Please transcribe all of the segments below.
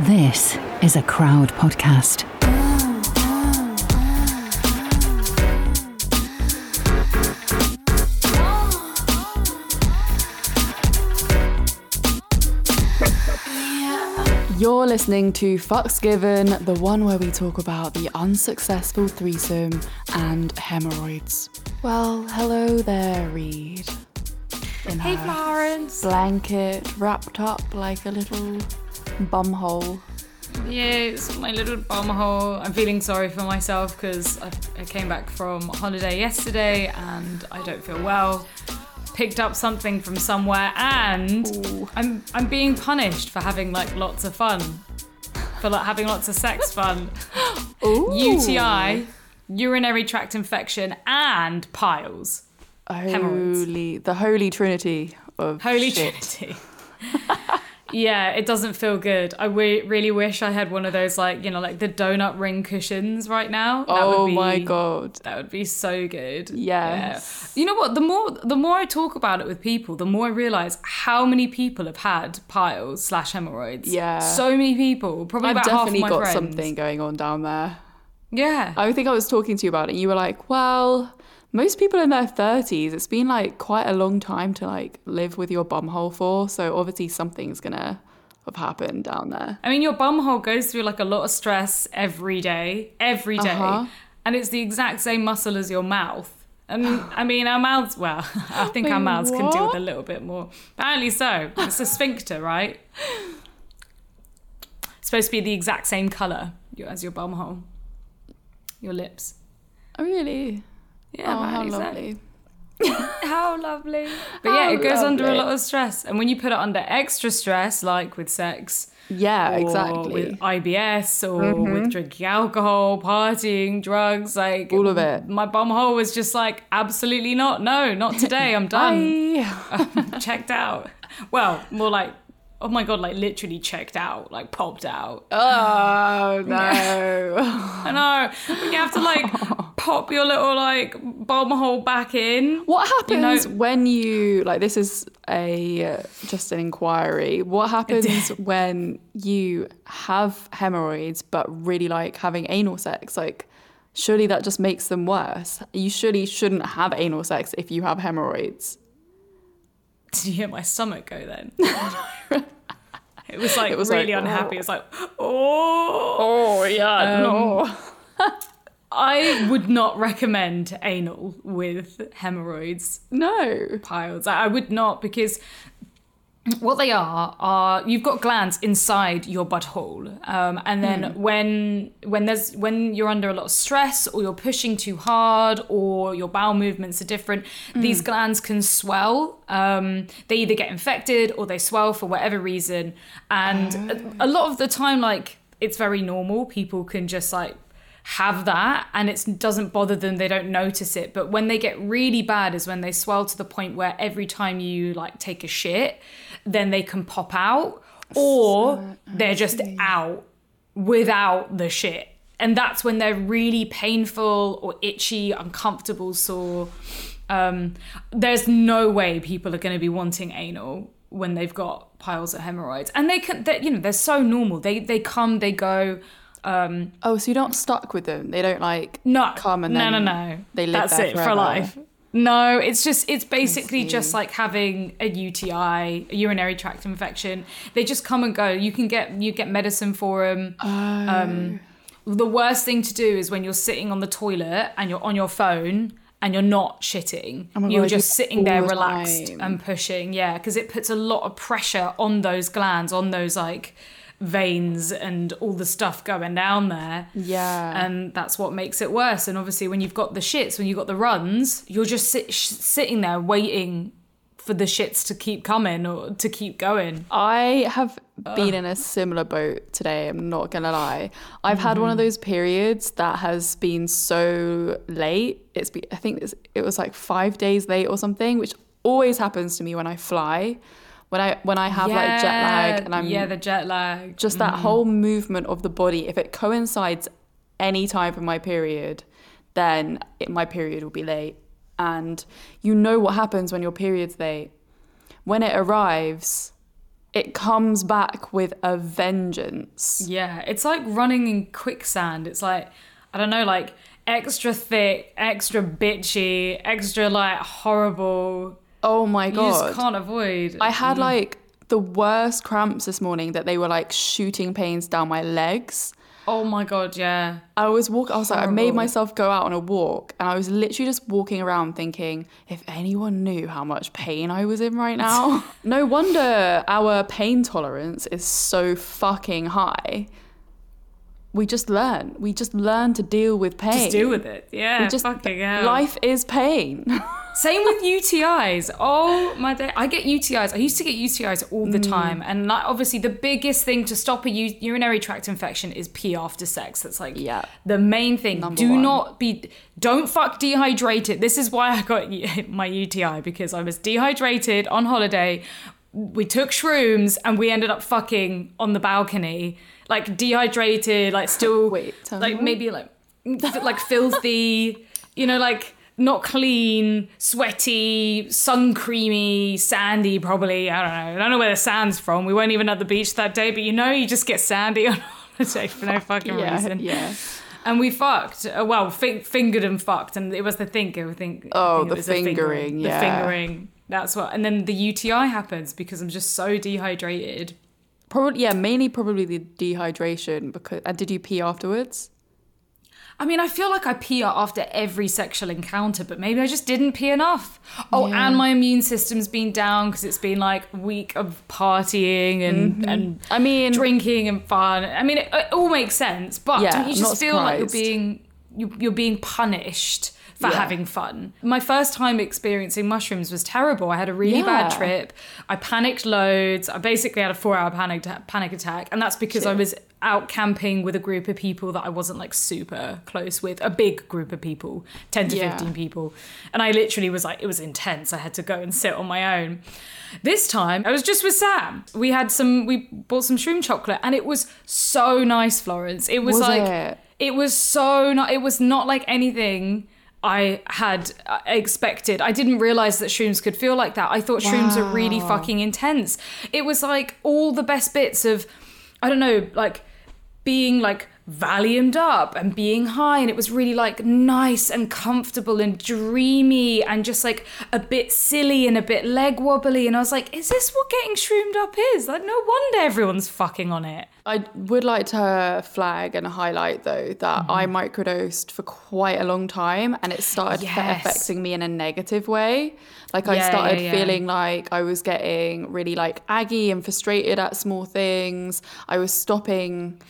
This is a crowd podcast. You're listening to Fucks Given, the one where we talk about the unsuccessful threesome and hemorrhoids. Well, hello there, Reed. In Hey, Florence. Blanket wrapped up like a little bumhole. Yes, my little bum hole. I'm feeling sorry for myself because I, I came back from holiday yesterday and I don't feel well. Picked up something from somewhere and Ooh. I'm I'm being punished for having like lots of fun, for like having lots of sex fun. UTI, urinary tract infection, and piles. hemorrhoids. Holy, the holy trinity of Holy shit. Trinity. yeah, it doesn't feel good. I really wish I had one of those like you know like the donut ring cushions right now. That Oh would be, my god. that would be so good. Yes. Yeah. You know what? The more the more I talk about it with people, the more I realize how many people have had piles slash hemorrhoids. Yeah. So many people. Probably I've about half of definitely got friends. something going on down there. Yeah. I think I was talking to you about it. And you were like, "Well, most people in their thirties, it's been like quite a long time to like live with your bumhole for. So obviously something's gonna have happened down there." I mean, your bumhole goes through like a lot of stress every day, every day, Uh-huh. and it's the exact same muscle as your mouth. And I mean, our mouths, well, I think our Wait, mouths can deal with a little bit more. Apparently so. It's a sphincter, right? It's supposed to be the exact same colour as your bumhole, your lips. Oh, really? Yeah, oh, how lovely. How lovely. But yeah, it goes under a lot of stress. And when you put it under extra stress, like with sex, Yeah, or exactly. with IBS or mm-hmm. with drinking alcohol, partying, drugs, like All of it. My bum hole was just like absolutely not. No, not today. I'm done. Checked out. Well, more like oh my god, like literally checked out, like popped out. Oh no. I know. But you have to like pop your little like bum hole back in. What happens You know- when you like this is a uh, just an inquiry. What happens when you have hemorrhoids but really like having anal sex? Like surely that just makes them worse. You surely shouldn't have anal sex if you have hemorrhoids. Did you hear my stomach go then? it was like It was really like, oh. unhappy. oh. It's like, oh. Oh yeah, um, no. I would not recommend anal with hemorrhoids No. piles. I would not because what they are are you've got glands inside your butthole, um, and then when when there's when you're under a lot of stress or you're pushing too hard or your bowel movements are different, these glands can swell. Um, they either get infected or they swell for whatever reason, and a, a lot of the time, like it's very normal. People can just like have that and it doesn't bother them they don't notice it. But when they get really bad is when they swell to the point where every time you like take a shit then they can pop out or they're just out without the shit. And that's when they're really painful or itchy uncomfortable sore. Um, there's no way people are going to be wanting anal when they've got piles of hemorrhoids. And they can you know they're so normal. They they come they go um, Oh, so you're not stuck with them. They don't like no, come and no, then no, no. they live That's there it for life. No, it's just it's basically just like having a UTI, a urinary tract infection. They just come and go. You can get you get medicine for them. Oh. Um, the worst thing to do is when you're sitting on the toilet and you're on your phone and you're not shitting. Oh you're God, just sitting there the relaxed time. and pushing. Yeah, because it puts a lot of pressure on those glands, on those like veins and all the stuff going down there Yeah. and that's what makes it worse. And obviously, when you've got the shits, when you've got the runs, you're just sit, sh- sitting there waiting for the shits to keep coming or to keep going. I have been in a similar boat today. I'm not gonna lie. I've had Mm-hmm. one of those periods that has been so late. It's be, I think it's, it was like five days late or something, which always happens to me when I fly. When I when I have like jet lag and I'm yeah, the jet lag. just that mm. whole movement of the body. If it coincides any time for my period, then it, my period will be late. And you know what happens when your period's late. When it arrives, it comes back with a vengeance. Yeah, it's like running in quicksand. It's like I don't know, like extra thick, extra bitchy, extra like horrible. Oh my god. You just can't avoid. I had mm. like the worst cramps this morning that they were like shooting pains down my legs. oh my god, yeah. I was walk. I was like, I made myself go out on a walk, and I was literally just walking around thinking, if anyone knew how much pain I was in right now. no wonder our pain tolerance is so fucking high. We just learn. We just learn to deal with pain. Just deal with it. Yeah, We just fucking hell. life is pain. Same with UTIs. Oh my day. I get UTIs. I used to get UTIs all Mm. the time. And like obviously the biggest thing to stop a u- urinary tract infection is pee after sex. That's like Yeah. the main thing. Number Do one. not be don't fuck dehydrated. This is why I got my UTI because I was dehydrated on holiday. We took shrooms and we ended up fucking on the balcony. Like dehydrated, like still Wait, me like maybe like like filthy, you know, like not clean, sweaty, sun creamy, sandy, probably. I don't know. I don't know where the sand's from. We weren't even at the beach that day, but you know, you just get sandy on holiday for no fucking yeah, reason. yeah. And we fucked. Uh, well, fi- fingered and fucked, and it was the thing. I think. I Oh, think it the fingering. fingering, yeah. The fingering. That's what. And then the UTI happens because I'm just so dehydrated. Probably, yeah, mainly probably the dehydration. Because and did you pee afterwards? I mean, I feel like I pee after every sexual encounter, but maybe I just didn't pee enough. Oh, Yeah. and my immune system's been down because it's been like a week of partying and Mm-hmm. and I mean, drinking and fun. I mean, it, it all makes sense, but Yeah, don't you just feel like you're being you, you're being punished for Yeah. having fun? My first time experiencing mushrooms was terrible. I had a really bad trip. I panicked loads. I basically had a four-hour panic panic attack, and that's because I was out camping with a group of people that I wasn't like super close with, a big group of people, 10 to Yeah. 15 people. And I literally was like, it was intense. I had to go and sit on my own. This time I was just with Sam. We had some, we bought some shroom chocolate and it was so nice, Florence. It was, Was like, it? it was so not, it was not like anything. I had uh, expected. I didn't realize that shrooms could feel like that. I thought shrooms are really fucking intense. It was like all the best bits of, I don't know, like being like valiumed up and being high and it was really like nice and comfortable and dreamy and just like a bit silly and a bit leg wobbly and I was like is this what getting shroomed up is like no wonder everyone's fucking on it I would like to flag and highlight though that Mm-hmm. I microdosed for quite a long time and it started Yes. affecting me in a negative way. Like I Yeah, started yeah, yeah. feeling like I was getting really like aggy and frustrated at small things. I was stopping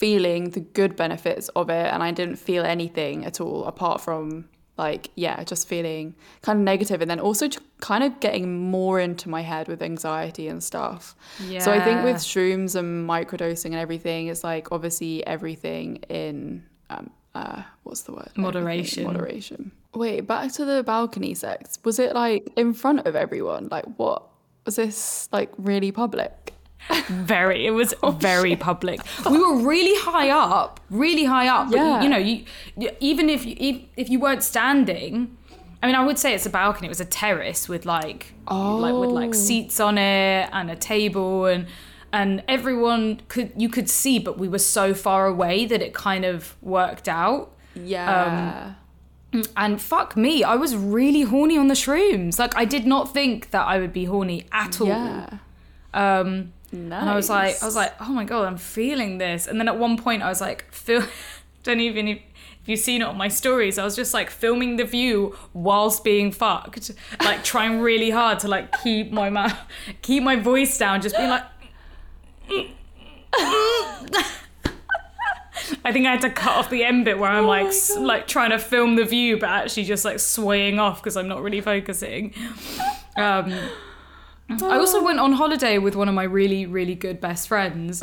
feeling the good benefits of it and I didn't feel anything at all apart from like yeah just feeling kind of negative and then also kind of getting more into my head with anxiety and stuff. Yeah. so i think with shrooms and microdosing and everything it's like obviously everything in um uh what's the word? Everything. Moderation. moderation. Wait back to the balcony sex. Was it like in front of everyone? Like what? Was this like really public very it was Oh, very public we were really high up really high up Yeah. you, you know you, you even if you if, you weren't standing I mean, I would say it's a balcony. It was a terrace with like, like with like Oh. seats on it and a table, and and everyone could you could see, but we were so far away that it kind of worked out. yeah And fuck me, I was really horny on the shrooms. Like I did not think that I would be horny at all. yeah Um, nice. and I was like, I was like, oh my god, I'm feeling this. And then at one point, I was like, feel, don't even if, if you've seen it on my stories, I was just like filming the view whilst being fucked, like trying really hard to like keep my mouth, keep my voice down, just being like. I think I had to cut off the end bit where I'm like, s- like trying to film the view, but actually just like swaying off because I'm not really focusing. Um, I also went on holiday with one of my really, really good best friends,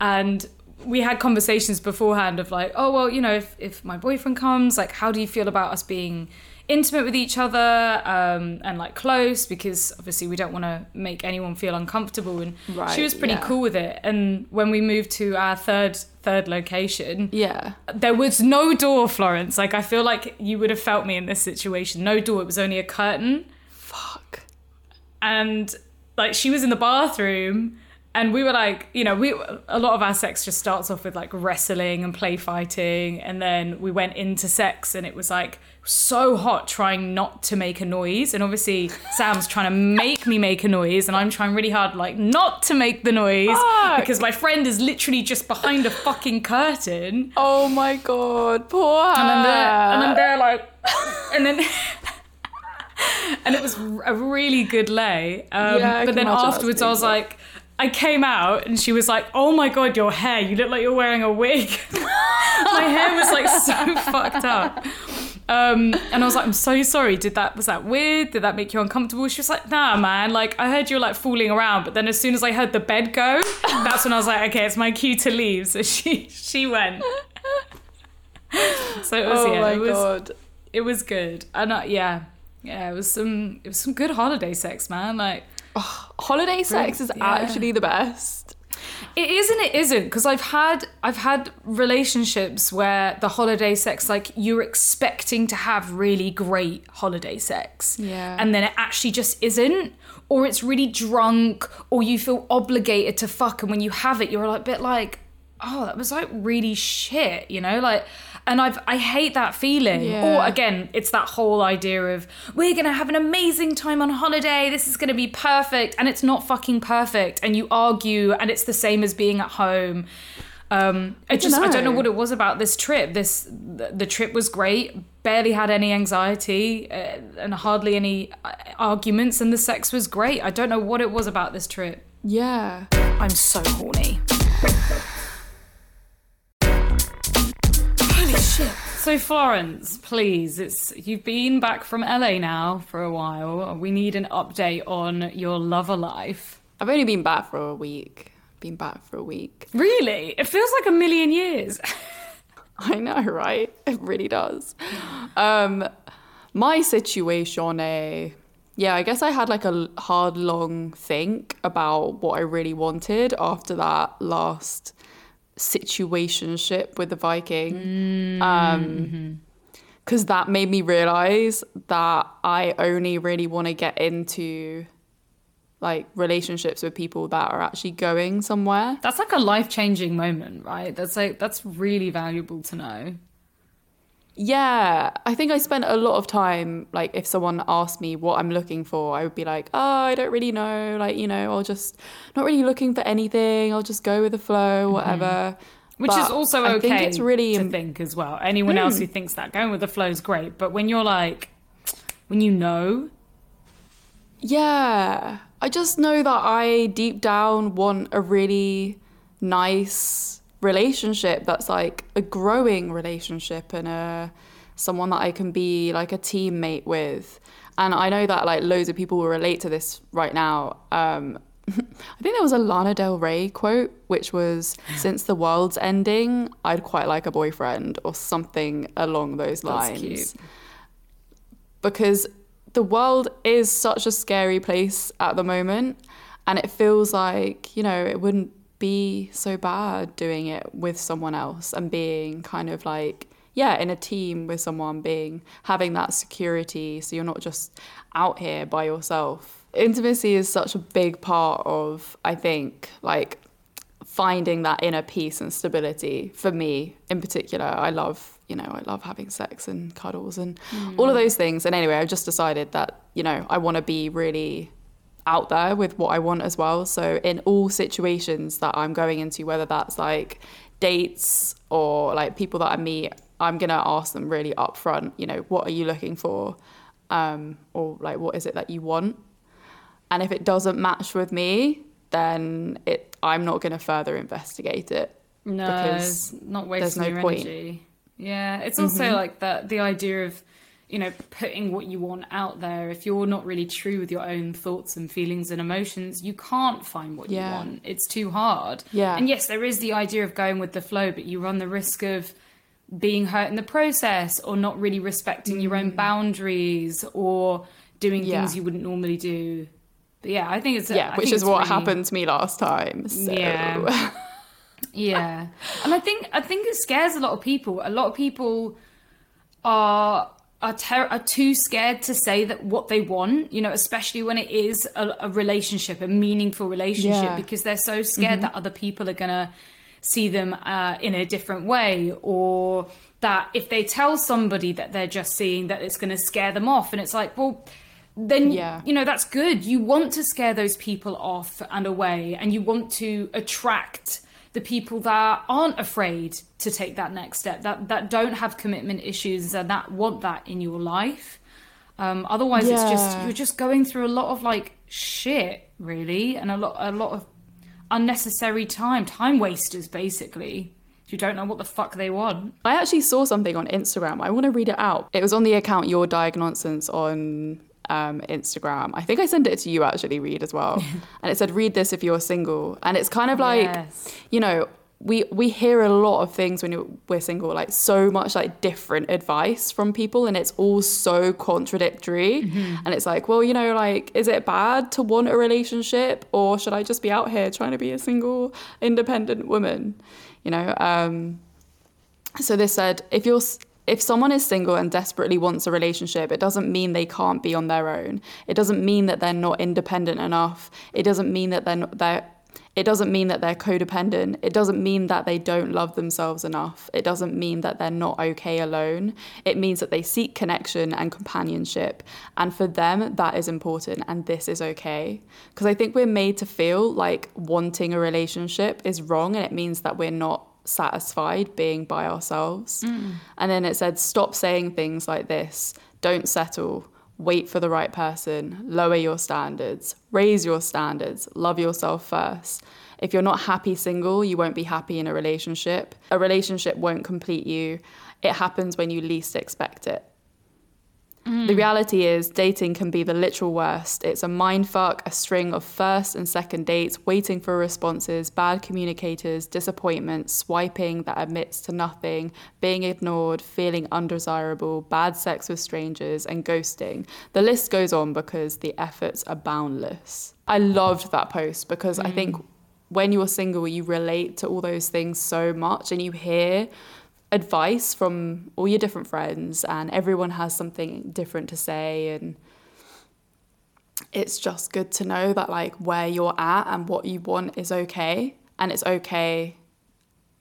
and we had conversations beforehand of like, oh well, you know, if if my boyfriend comes, like, how do you feel about us being intimate with each other um, and like close? Because obviously we don't want to make anyone feel uncomfortable. And she was pretty yeah. cool with it. And when we moved to our third third location, yeah there was no door, Florence. Like I feel like you would have felt me in this situation. No door. It was only a curtain fuck and like she was in the bathroom and we were like, you know, we a lot of our sex just starts off with like wrestling and play fighting, and then we went into sex, and it was like so hot trying not to make a noise, and obviously Sam's trying to make me make a noise, and I'm trying really hard like not to make the noise Fuck. because my friend is literally just behind a fucking curtain, Oh my god, poor her. and I'm there, and I'm there like, and then. And it was a really good lay. Um, Yeah, but then afterwards, I was like, I came out and she was like, "Oh my god, your hair! You look like you're wearing a wig." my hair was like so fucked up. Um, and I was like, "I'm so sorry. Did that was that weird? Did that make you uncomfortable?" She was like, "Nah, man. Like I heard you were like fooling around, but then as soon as I heard the bed go, that's when I was like, okay, it's my cue to leave." So she she went. So it was oh yeah, my it was god. it was good. And uh, yeah, yeah, it was some it was some good holiday sex, man. Like oh, Holiday sex is yeah. actually the best. It is and it isn't because I've had I've had relationships where the holiday sex like you're expecting to have really great holiday sex. Yeah. And then it actually just isn't or it's really drunk or you feel obligated to fuck and when you have it you're like a bit like oh that was like really shit, you know? Like and I've I hate that feeling. Yeah. Or again, it's that whole idea of we're gonna have an amazing time on holiday. This is gonna be perfect, and it's not fucking perfect. And you argue, and it's the same as being at home. Um, I just I don't know know. what it was about this trip. This the, the trip was great. Barely had any anxiety uh, and hardly any uh, arguments, and the sex was great. I don't know what it was about this trip. Yeah. I'm so horny. So Florence, please, it's you've been back from LA now for a while. We need an update on your lover life. I've only been back for a week. Been back for a week. Really? It feels like a million years. I know, right? It really does. Um, my situation, eh? Yeah, I guess I had like a hard, long think about what I really wanted after that last situationship with the Viking. Um, because that made me realize that I only really want to get into like relationships with people that are actually going somewhere. That's like a life-changing moment, right? That's like that's really valuable to know. Yeah, I think I spent a lot of time like if someone asked me what I'm looking for, I would be like, "Oh, I don't really know. Like, you know, I'll just not really looking for anything. I'll just go with the flow, mm-hmm. whatever." Which But is also okay. I think it's really to think as well. Anyone else hmm. who thinks that going with the flow is great, but when you're like, when you know, Yeah, I just know that I deep down want a really nice relationship that's like a growing relationship and a someone that I can be like a teammate with. And I know that like loads of people will relate to this right now. Um, I think there was a Lana Del Rey quote, which was, "Since the world's ending, I'd quite like a boyfriend," or something along those lines because the world is such a scary place at the moment and it feels like you know it wouldn't be so bad doing it with someone else and being kind of like yeah in a team with someone being having that security so you're not just out here by yourself. Intimacy is such a big part of i think like finding that inner peace and stability for me in particular. I love you know i love having sex and cuddles and all of mm. those things. And anyway i've just decided that you know i want to be really out there with what i want as well so in all situations that i'm going into whether that's like dates or like people that i meet i'm going to ask them really upfront you know what are you looking for um, or like what is it that you want and if it doesn't match with me then it i'm not going to further investigate it no, because not there's wasting no your point. energy. Yeah, it's also like that the idea of you know putting what you want out there. If you're not really true with your own thoughts and feelings and emotions, you can't find what you want. It's too hard. Yeah. and yes, there is the idea of going with the flow, but you run the risk of being hurt in the process or not really respecting your own boundaries or doing Mm. Yeah. things you wouldn't normally do. But yeah, I think it's yeah I which is what really- happened to me last time so Yeah. Yeah. And I think I think it scares a lot of people. A lot of people are are, ter- are too scared to say that what they want, you know, especially when it is a, a relationship, a meaningful relationship, Yeah. because they're so scared that other people are going to see them uh, in a different way or that if they tell somebody that they're just seeing that it's going to scare them off and it's like well then Yeah. you know that's good you want to scare those people off and away and you want to attract the people that aren't afraid to take that next step that that don't have commitment issues and that want that in your life um, otherwise it's just you're just going through a lot of like shit really and a lot a lot of unnecessary time time wasters basically who don't know what the fuck they want I actually saw something on Instagram. I want to read it out. It was on the account Your Diag Nonsense on um, Instagram. I think I sent it to you actually, Reed as well. and it said, "Read this if you're single." And it's kind of like, Yes. you know, we we hear a lot of things when we're single, like so much like different advice from people, and it's all so contradictory. And it's like, well, you know, like, is it bad to want a relationship, or should I just be out here trying to be a single, independent woman? You know. Um, so this said, if you're if someone is single and desperately wants a relationship, it doesn't mean they can't be on their own. It doesn't mean that they're not independent enough. It doesn't mean that they're not they're it doesn't mean that they're codependent. It doesn't mean that they don't love themselves enough. It doesn't mean that they're not okay alone. It means that they seek connection and companionship. And for them, that is important and this is okay. Because I think we're made to feel like wanting a relationship is wrong and it means that we're not satisfied being by ourselves. Mm. And then it said, stop saying things like this don't settle, wait for the right person, lower your standards, raise your standards, love yourself first. If you're not happy single, you won't be happy in a relationship. A relationship won't complete you. It happens when you least expect it. The mm. reality is, dating can be the literal worst. It's a mind fuck, a string of first and second dates, waiting for responses, bad communicators, disappointment, swiping that admits to nothing, being ignored, feeling undesirable, bad sex with strangers, and ghosting. The list goes on because the efforts are boundless. I loved that post because I think mm. when you're single, you relate to all those things so much and you hear advice from all your different friends and everyone has something different to say and it's just good to know that like where you're at and what you want is okay and it's okay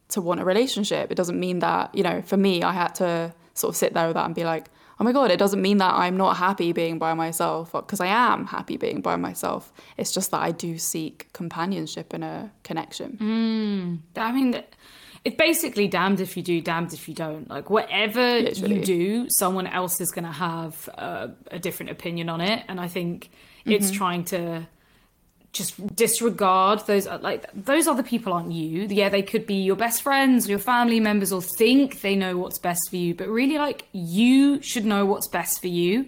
to want a relationship. It doesn't mean that you know for me i had to sort of sit there with that and be like oh my god it doesn't mean that i'm not happy being by myself because i am happy being by myself. It's just that i do seek companionship and a connection. Mm. I mean, it's basically damned if you do, damned if you don't. Like, whatever Literally. you do, someone else is going to have uh, a different opinion on it. And I think it's trying to just disregard those uh, like those other people aren't you yeah they could be your best friends or your family members or think they know what's best for you but really like you should know what's best for you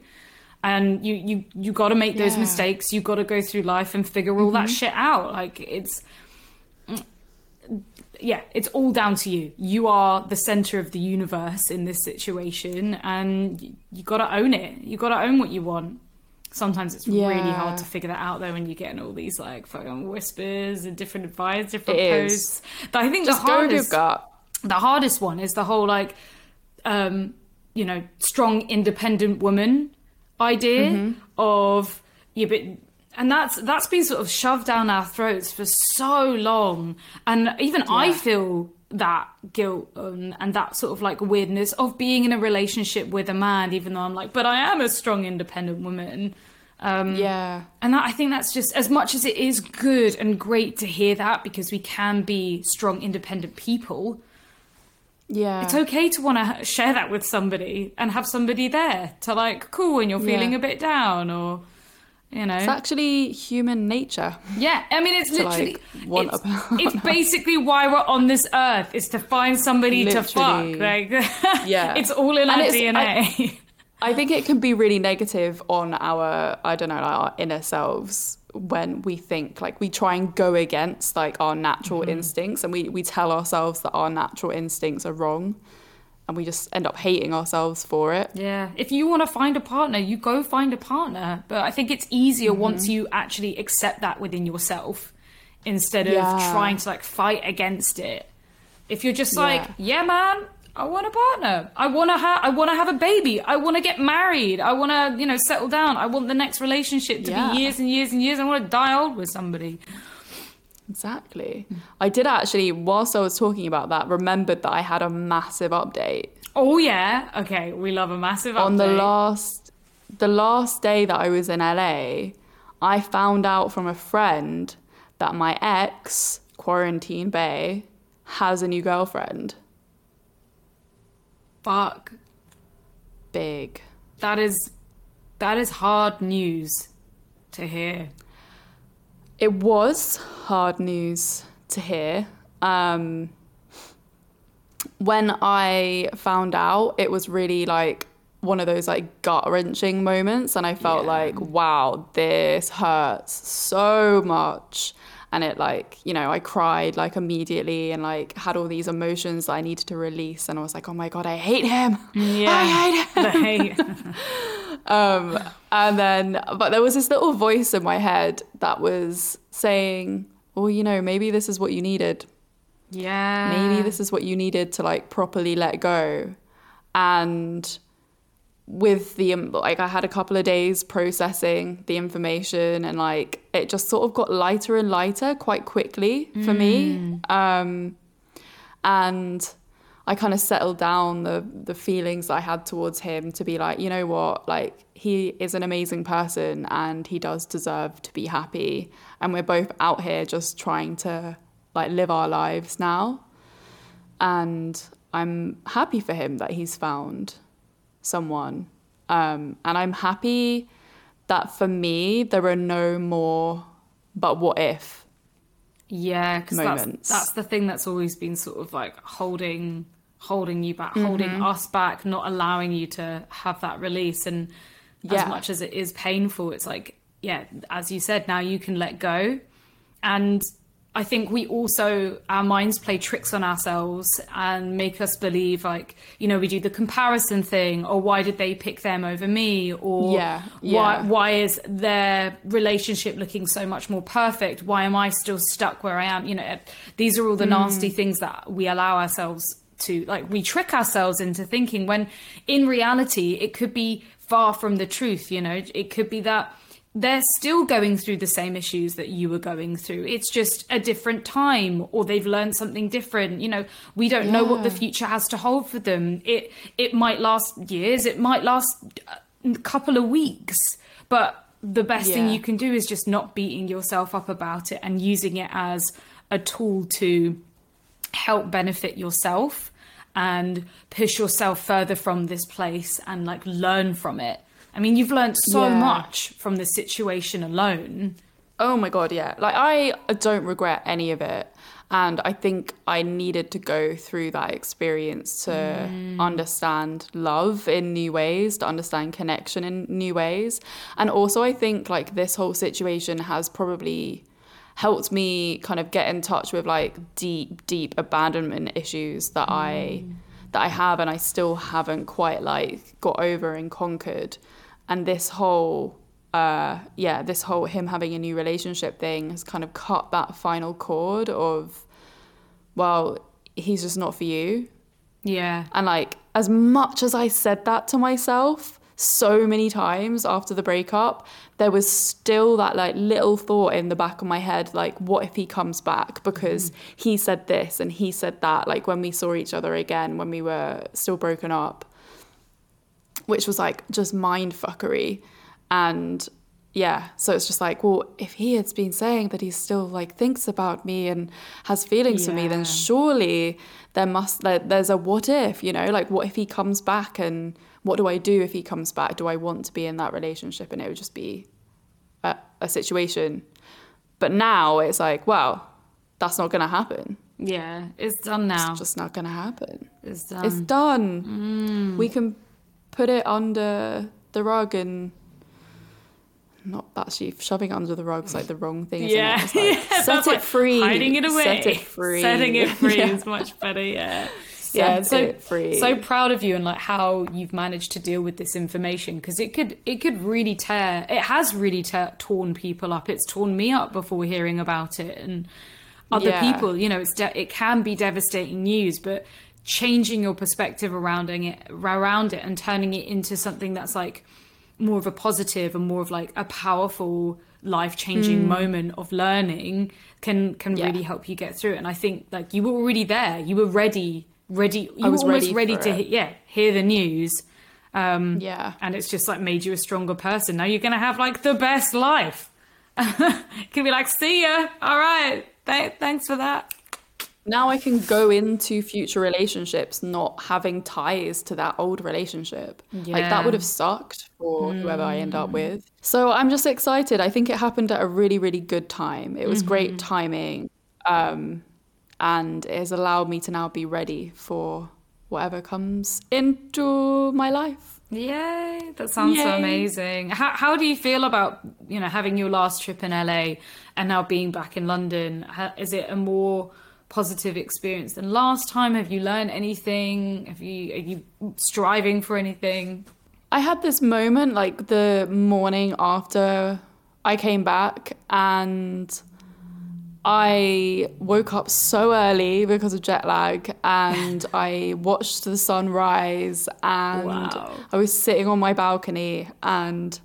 and you you you got to make those Yeah. mistakes you got to go through life and figure all that shit out like it's yeah, it's all down to you. You are the center of the universe in this situation, and y- you got to own it. You got to own what you want. Sometimes it's really hard to figure that out though when you're getting all these like fucking whispers and different advice, different It posts. But I think just the hardest, the hardest one is the whole like, um, you know, strong independent woman idea Mm-hmm. of yeah, but and that's that's been sort of shoved down our throats for so long, and even I feel that guilt and, and that sort of like weirdness of being in a relationship with a man, even though I'm like, but I am a strong independent woman. Um, yeah and that, I think that's just as much as it is good and great to hear that because we can be strong, independent people. yeah It's okay to want to share that with somebody and have somebody there to like, cool, when you're feeling Yeah. a bit down or, you know. It's actually human nature. yeah, I mean, it's literally. like, want it's, a it's basically why we're on this earth is to find somebody to fuck. Like, Yeah. it's all in And our DNA. I think it can be really negative on our, I don't know, like our inner selves when we think like we try and go against like our natural Mm-hmm. instincts and we, we tell ourselves that our natural instincts are wrong and we just end up hating ourselves for it. Yeah, if you want to find a partner, you go find a partner. But I think it's easier Mm-hmm. once you actually accept that within yourself instead of Yeah. trying to like fight against it. If you're just Yeah. like, yeah, man, I want a partner. I want to have. I want to have a baby. I want to get married. I want to, you know, settle down. I want the next relationship to Yeah. be years and years and years. I want to die old with somebody. Exactly. I did actually, whilst I was talking about that, remembered that I had a massive update Oh yeah. Okay, we love a massive update. on the last the last day that I was in LA. I found out from a friend that my ex, Quarantine Bae, has a new girlfriend. Fuck. Big. That is that is hard news to hear. It was hard news to hear. Um, when I found out, it was really like one of those like gut wrenching moments, and I felt Yeah. like, wow, this hurts so much. And it like, you know, I cried like immediately and like had all these emotions that I needed to release. And I was like, oh my God, I hate him. I hate him. I hate him. Um, and then, but there was this little voice in my head that was saying, well, you know, maybe this is what you needed. yeah. Maybe this is what you needed to like properly let go. And with the, um, like, I had a couple of days processing the information and like it just sort of got lighter and lighter quite quickly for me. Um, and I kind of settled down the the feelings I had towards him to be like, you know what, like he is an amazing person and he does deserve to be happy, and we're both out here just trying to like live our lives now, and I'm happy for him that he's found someone, um, and I'm happy that for me there are no more but what if Yeah, because that's, that's the thing that's always been sort of like holding holding you back, holding Mm-hmm. us back, not allowing you to have that release. And Yeah. as much as it is painful, it's like, yeah, as you said, now you can let go. And I think we also, our minds play tricks on ourselves and make us believe, like, you know, we do the comparison thing, or why did they pick them over me? Or Yeah, why, why is their relationship looking so much more perfect? Why am I still stuck where I am? You know, these are all the Mm. nasty things that we allow ourselves to, like, we trick ourselves into thinking when in reality, it could be far from the truth. You know, it could be that they're still going through the same issues that you were going through. It's just a different time or they've learned something different. You know, we don't know what the future has to hold for them. It it might last years, it might last a couple of weeks, but the best thing you can do is just not beating yourself up about it and using it as a tool to help benefit yourself and push yourself further from this place and like learn from it. I mean, you've learned so Yeah. much from this situation alone. Oh my god, yeah. Like I don't regret any of it. And I think I needed to go through that experience to mm. understand love in new ways, to understand connection in new ways. And also I think like this whole situation has probably helped me kind of get in touch with like deep, deep abandonment issues that I that I have and I still haven't quite like got over and conquered. And this whole uh yeah, this whole him having a new relationship thing has kind of cut that final cord of well, he's just not for you. Yeah. And like, as much as I said that to myself so many times after the breakup, there was still that like little thought in the back of my head, like, what if he comes back? Because mm-hmm. he said this and he said that, like when we saw each other again, when we were still broken up, which was like just mind fuckery. And yeah, so it's just like, well, if he had been saying that he still like thinks about me and has feelings for me, then surely there must there, there's a what if, you know, like what if he comes back and what do I do if he comes back? Do I want to be in that relationship? And it would just be a, a situation. But now it's like, well, that's not going to happen. Yeah. It's done now. It's just not going to happen. It's done. It's done. Mm. We can put it under the rug and not actually shoving it under the rug is like the wrong thing. Yeah. It? Like, yeah. set it like free. Hiding it away. Set it free. Setting it free Yeah. is much better. Yeah. Yeah, so free. so proud of you and like how you've managed to deal with this information because it could it could really tear it has really tear, torn people up. It's torn me up before hearing about it and other Yeah. people. You know, it's de- it can be devastating news, but changing your perspective around it around it and turning it into something that's like more of a positive and more of like a powerful life-changing hmm. moment of learning can can. Yeah. really help you get through it and i think like you were already there you were ready ready you I was were almost ready ready, to he- yeah hear the news um Yeah. and it's just like made you a stronger person now you're gonna have like the best life you can be like see ya all right Th- thanks for that now I can go into future relationships not having ties to that old relationship. Like Yeah. Hmm. that would have sucked for whoever I end up with. So I'm just excited. I think it happened at a really, really good time. It was Mm-hmm. great timing. Um, and it has allowed me to now be ready for whatever comes into my life. Yay! That sounds so amazing. How how do you feel about you know having your last trip in LA and now being back in London? Ha- Is it a more positive experience than last time? Have you learned anything? Have you are you striving for anything? I had this moment like the morning after I came back and I woke up so early because of jet lag and I watched the sunrise and Wow. I was sitting on my balcony and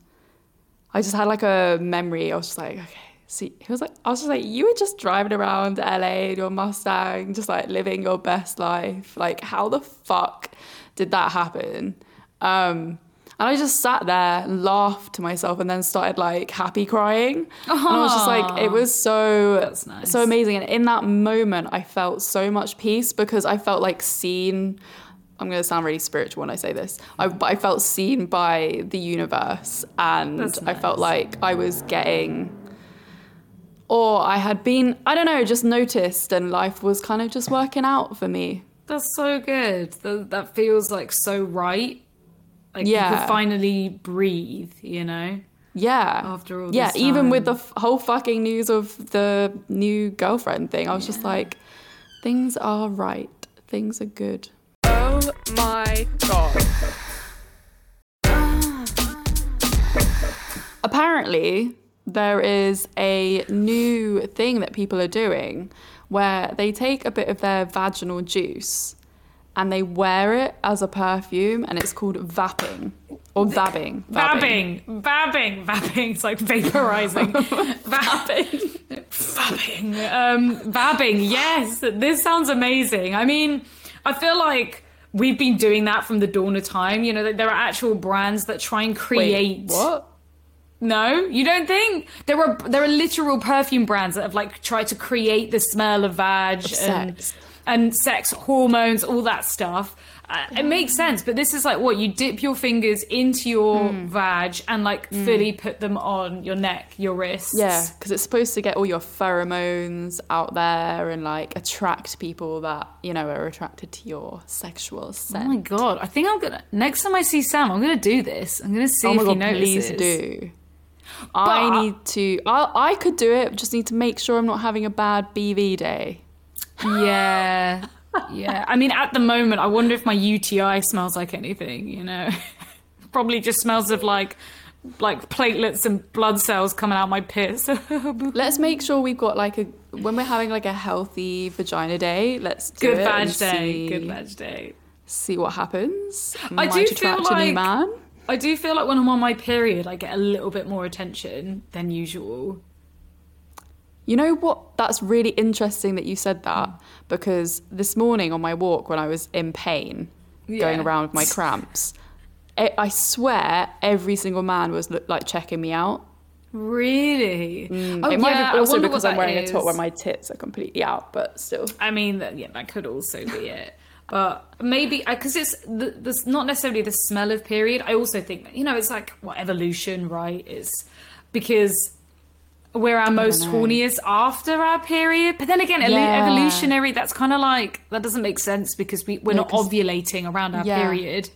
I just had like a memory. I was just like, okay. See, he was like, I was just like, you were just driving around LA in your Mustang, just like living your best life. Like, how the fuck did that happen? Um, and I just sat there and laughed to myself and then started like happy crying. And I was just like, it was so, nice. so amazing. And in that moment, I felt so much peace because I felt like seen. I'm going to sound really spiritual when I say this. I, but I felt seen by the universe and That's I felt like I was getting or I had been, I don't know, just noticed and life was kind of just working out for me. That's so good. That, that feels like so right. Like you Yeah. could finally breathe. You know. Yeah. After all Yeah, this even with the f- whole fucking news of the new girlfriend thing, I was just like, things are right. Things are good. Oh my god. Apparently, there is a new thing that people are doing where they take a bit of their vaginal juice and they wear it as a perfume and it's called vapping or vabbing. Vabbing, vabbing, vabbing. It's like vaporizing. vabbing, vabbing, um, vabbing. Yes, this sounds amazing. I mean, I feel like we've been doing that from the dawn of time. You know, there are actual brands that try and create. Wait, what? No, you don't think there are there are literal perfume brands that have like tried to create the smell of vag and sex. And sex hormones, all that stuff. Uh, it makes sense, but this is like what you dip your fingers into your Hmm. vag and like fully put them on your neck, your wrists. Yeah, because it's supposed to get all your pheromones out there and like attract people that, you know, are attracted to your sexual scent. Oh my god! I think I'm gonna next time I see Sam, I'm gonna do this. I'm gonna see Oh my if god, he notices. please do. I need to. I, I could do it. Just need to make sure I'm not having a bad BV day. Yeah. Yeah. I mean, at the moment, I wonder if my UTI smells like anything, you know? Probably just smells of like like platelets and blood cells coming out my piss. Let's make sure we've got like a when we're having like a healthy vagina day. Let's do Good vag day. See, Good vag day. See what happens. I Might do feel attract a new like- man. I do feel like when I'm on my period, I get a little bit more attention than usual. You know what? That's really interesting that you said that because this morning on my walk when I was in pain, going around with my cramps, I I swear every single man was look, like checking me out. Really? Oh, Mm, it might yeah, be also because I'm wearing a top where my tits are completely out, but still. I mean, that, yeah, that could also be it. But maybe because it's the, the not necessarily the smell of period. I also think you know it's like what evolution, right? Is because we're our most horniest after our period. But then again, Yeah. evolutionary, that's kind of like that doesn't make sense because we we're No, not ovulating around our Yeah. period.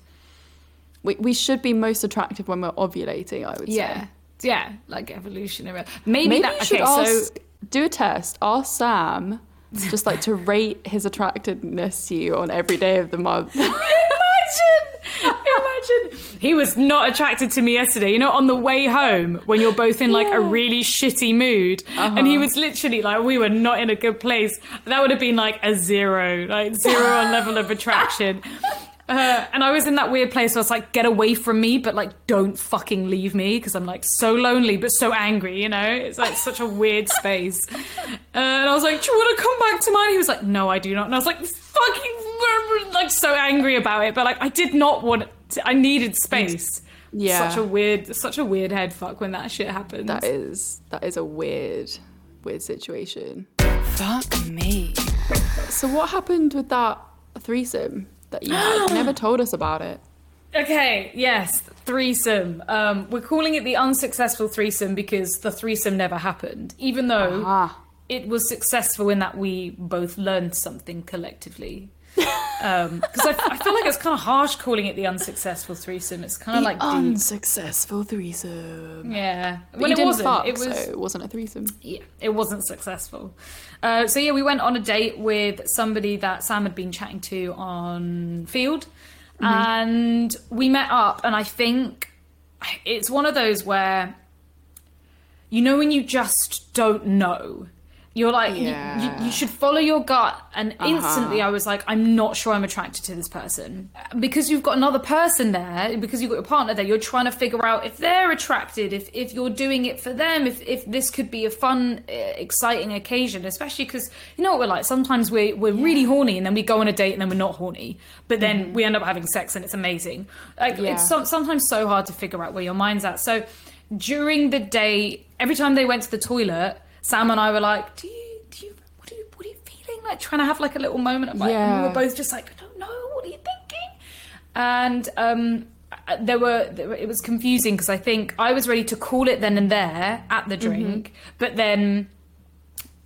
We, we should be most attractive when we're ovulating, I would Yeah, say. yeah, Yeah. like evolutionary. Maybe, Maybe that. you should okay, so ask, do a test. Ask Sam just like to rate his attractiveness to you on every day of the month. imagine, imagine. he was not attracted to me yesterday. You know, on the way home when you're both in like a really shitty mood, and he uh-huh. was literally like, we were not in a good place. That would have been like a zero, like zero on level of attraction. Uh, and I was in that weird place where I was like, get away from me, but like, don't fucking leave me because I'm like so lonely, but so angry, you know? It's like such a weird space. Uh, and I was like, do you want to come back to mine? He was like, no, I do not. And I was like, fucking, like so angry about it. But like, I did not want, to, I needed space. Yeah. Such a weird, such a weird head fuck when that shit happens. That is that is a weird, weird situation. Fuck me. So what happened with that threesome that you? Never told us about it. Okay, yes, threesome. Um, we're calling it the unsuccessful threesome because the threesome never happened, even though Ah. it was successful in that we both learned something collectively. Because I, I feel like it's kind of harsh calling it the unsuccessful threesome. It's kind of like deep. unsuccessful threesome. yeah. But when it wasn't, fuck, it was so it wasn't a threesome. yeah, it wasn't successful. Uh, so yeah, we went on a date with somebody that Sam had been chatting to on Feeld, and we met up. And I think it's one of those where you know when you just don't know. You're like, you- you, you, should follow your gut. And instantly I was like, I'm not sure I'm attracted to this person. Because you've got another person there, because you've got your partner there, you're trying to figure out if they're attracted, if, if you're doing it for them, if, if this could be a fun, uh, exciting occasion, especially because, you know what we're like? Sometimes we're, we're really horny and then we go on a date and then we're not horny. But then we end up having sex and it's amazing. Like, Yeah. it's some, sometimes so hard to figure out where your mind's at. So during the day, every time they went to the toilet, Sam and I were like, "Do you, do you, what are you, what are you feeling?" Like trying to have like a little moment of like, and we were both just like, "I don't know, what are you thinking?" And um, uh, there were, there were- it was confusing because I think I was ready to call it then and there at the drink, but then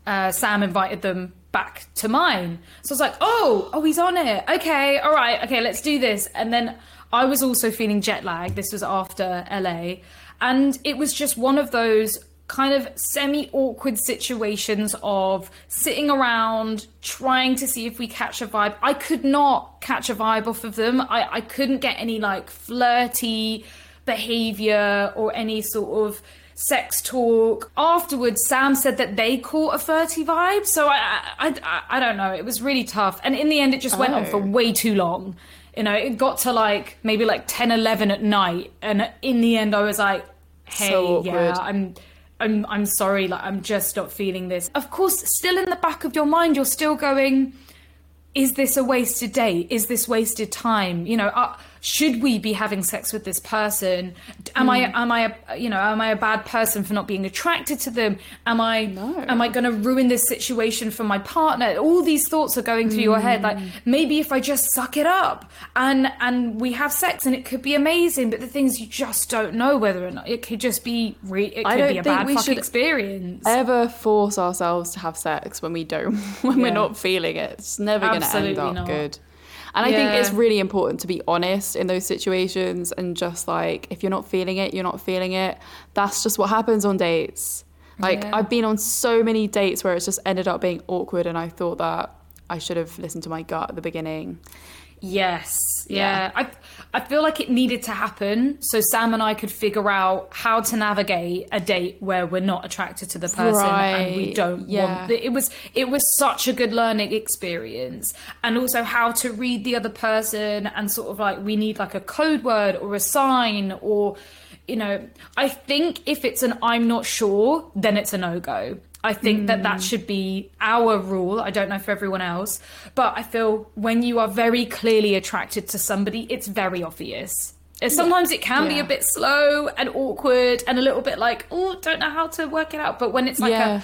uh, Sam invited them back to mine. So I was like, oh, oh, he's on it. Okay, all right, okay, let's do this. And then I was also feeling jet lag. This was after LA. And it was just one of those kind of semi awkward situations of sitting around trying to see if we catch a vibe. I could not catch a vibe off of them. I, I couldn't get any like flirty behavior or any sort of sex talk. Afterwards, Sam said that they caught a flirty vibe. So I, I, I, I don't know. It was really tough. And in the end, it just went on for Oh. way too long. You know, it got to like maybe like 10, 11 at night. And in the end, I was like, hey, So yeah. I'm. I'm I'm sorry, like I'm just not feeling this. Of course, still in the back of your mind, you're still going, is this a wasted day? Is this wasted time? You know, should we be having sex with this person? Am I Hmm. am I a, you know am I a bad person for not being attracted to them? Am I No. am I going to ruin this situation for my partner? All these thoughts are going through your head. Like Hmm. maybe if I just suck it up and and we have sex and it could be amazing, but the things you just don't know whether or not it could just be re- it I could don't be a think bad we should experience. Ever force ourselves to have sex when we don't, when Yeah. we're not feeling it? It's never going to end up not. good. And I think it's really important to be honest in those situations and just like if you're not feeling it, you're not feeling it. That's just what happens on dates. Like Yeah. I've been on so many dates where it's just ended up being awkward and I thought that I should have listened to my gut at the beginning. Yes. Yeah. Yeah. I I feel like it needed to happen so Sam and I could figure out how to navigate a date where we're not attracted to the person and we don't Yeah. want it was it was such a good learning experience and also how to read the other person and sort of like we need like a code word or a sign or you know I think if it's an I'm not sure then it's a no-go. I think that that should be our rule. I don't know for everyone else, but I feel when you are very clearly attracted to somebody, it's very obvious. Uh, Sometimes it can be a bit slow and awkward and a little bit like, oh, don't know how to work it out. But when it's like Yeah. a,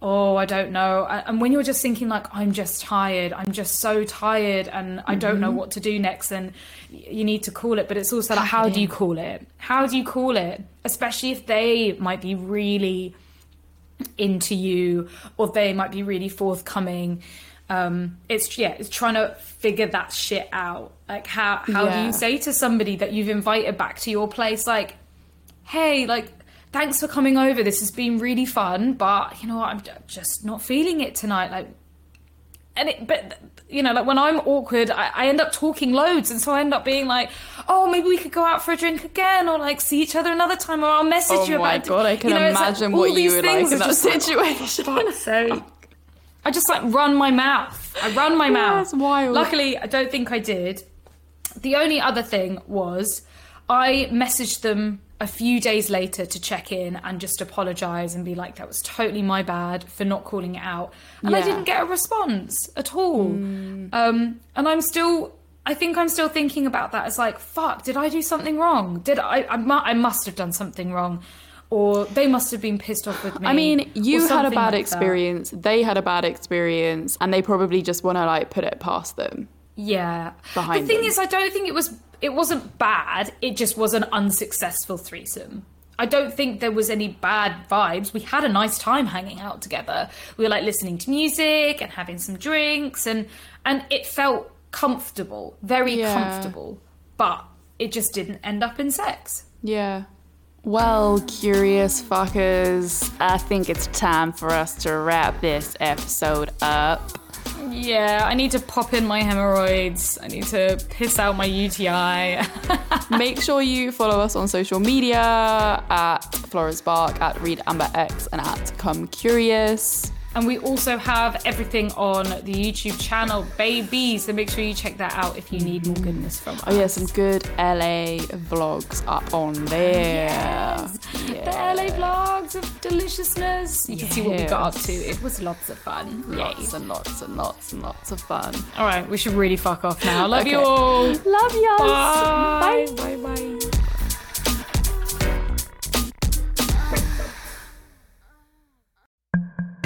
oh, I don't know. And when you're just thinking like, I'm just tired. I'm just so tired and I don't Mm-hmm. know what to do next. And you need to call it. But it's also like, how do you call it? How do you call it? Especially if they might be really into you or they might be really forthcoming. Um it's yeah it's trying to figure that shit out. Like how how do you say to somebody that you've invited back to your place like hey like thanks for coming over. This has been really fun but you know what? I'm just not feeling it tonight. Like and it, but you know, like when I'm awkward, I, I end up talking loads, and so I end up being like, "Oh, maybe we could go out for a drink again, or like see each other another time, or I'll message Oh you my about." it." god, I can You know, it's like imagine all what you these would like things in are that just like, situation. fuck's. I just like run my mouth. I run my mouth. it's wild. Luckily, I don't think I did. The only other thing was I messaged them a few days later to check in and just apologize and be like, that was totally my bad for not calling it out. And I didn't get a response at all. Um, and I'm still. I think I'm still thinking about that as like, fuck, did I do something wrong? Did I? I, mu- I must have done something wrong, or they must have been pissed off with me. I mean, you had a bad like that. experience. They had a bad experience, and they probably just want to like put it past them. Yeah. behind the thing them. is, I don't think it was. It wasn't bad. It just was an unsuccessful threesome. I don't think there was any bad vibes. We had a nice time hanging out together. We were like listening to music and having some drinks, and and it felt comfortable, very Yeah. comfortable. But it just didn't end up in sex. Yeah. Well, curious fuckers, I think it's time for us to wrap this episode up. Yeah, I need to pop in my hemorrhoids. I need to piss out my UTI. Make sure you follow us on social media at Florence Bark, at Reed Amber X, and at Come Curious. And we also have everything on the YouTube channel, baby. So make sure you check that out if you need more goodness from us. Oh yeah, some good LA vlogs up on there. The LA vlogs of deliciousness. You can see what we got up to. It was lots of fun. Yay. Lots and lots and lots and lots of fun. All right, we should really fuck off now. Love you all. Love y'all. Bye. Bye. Bye. In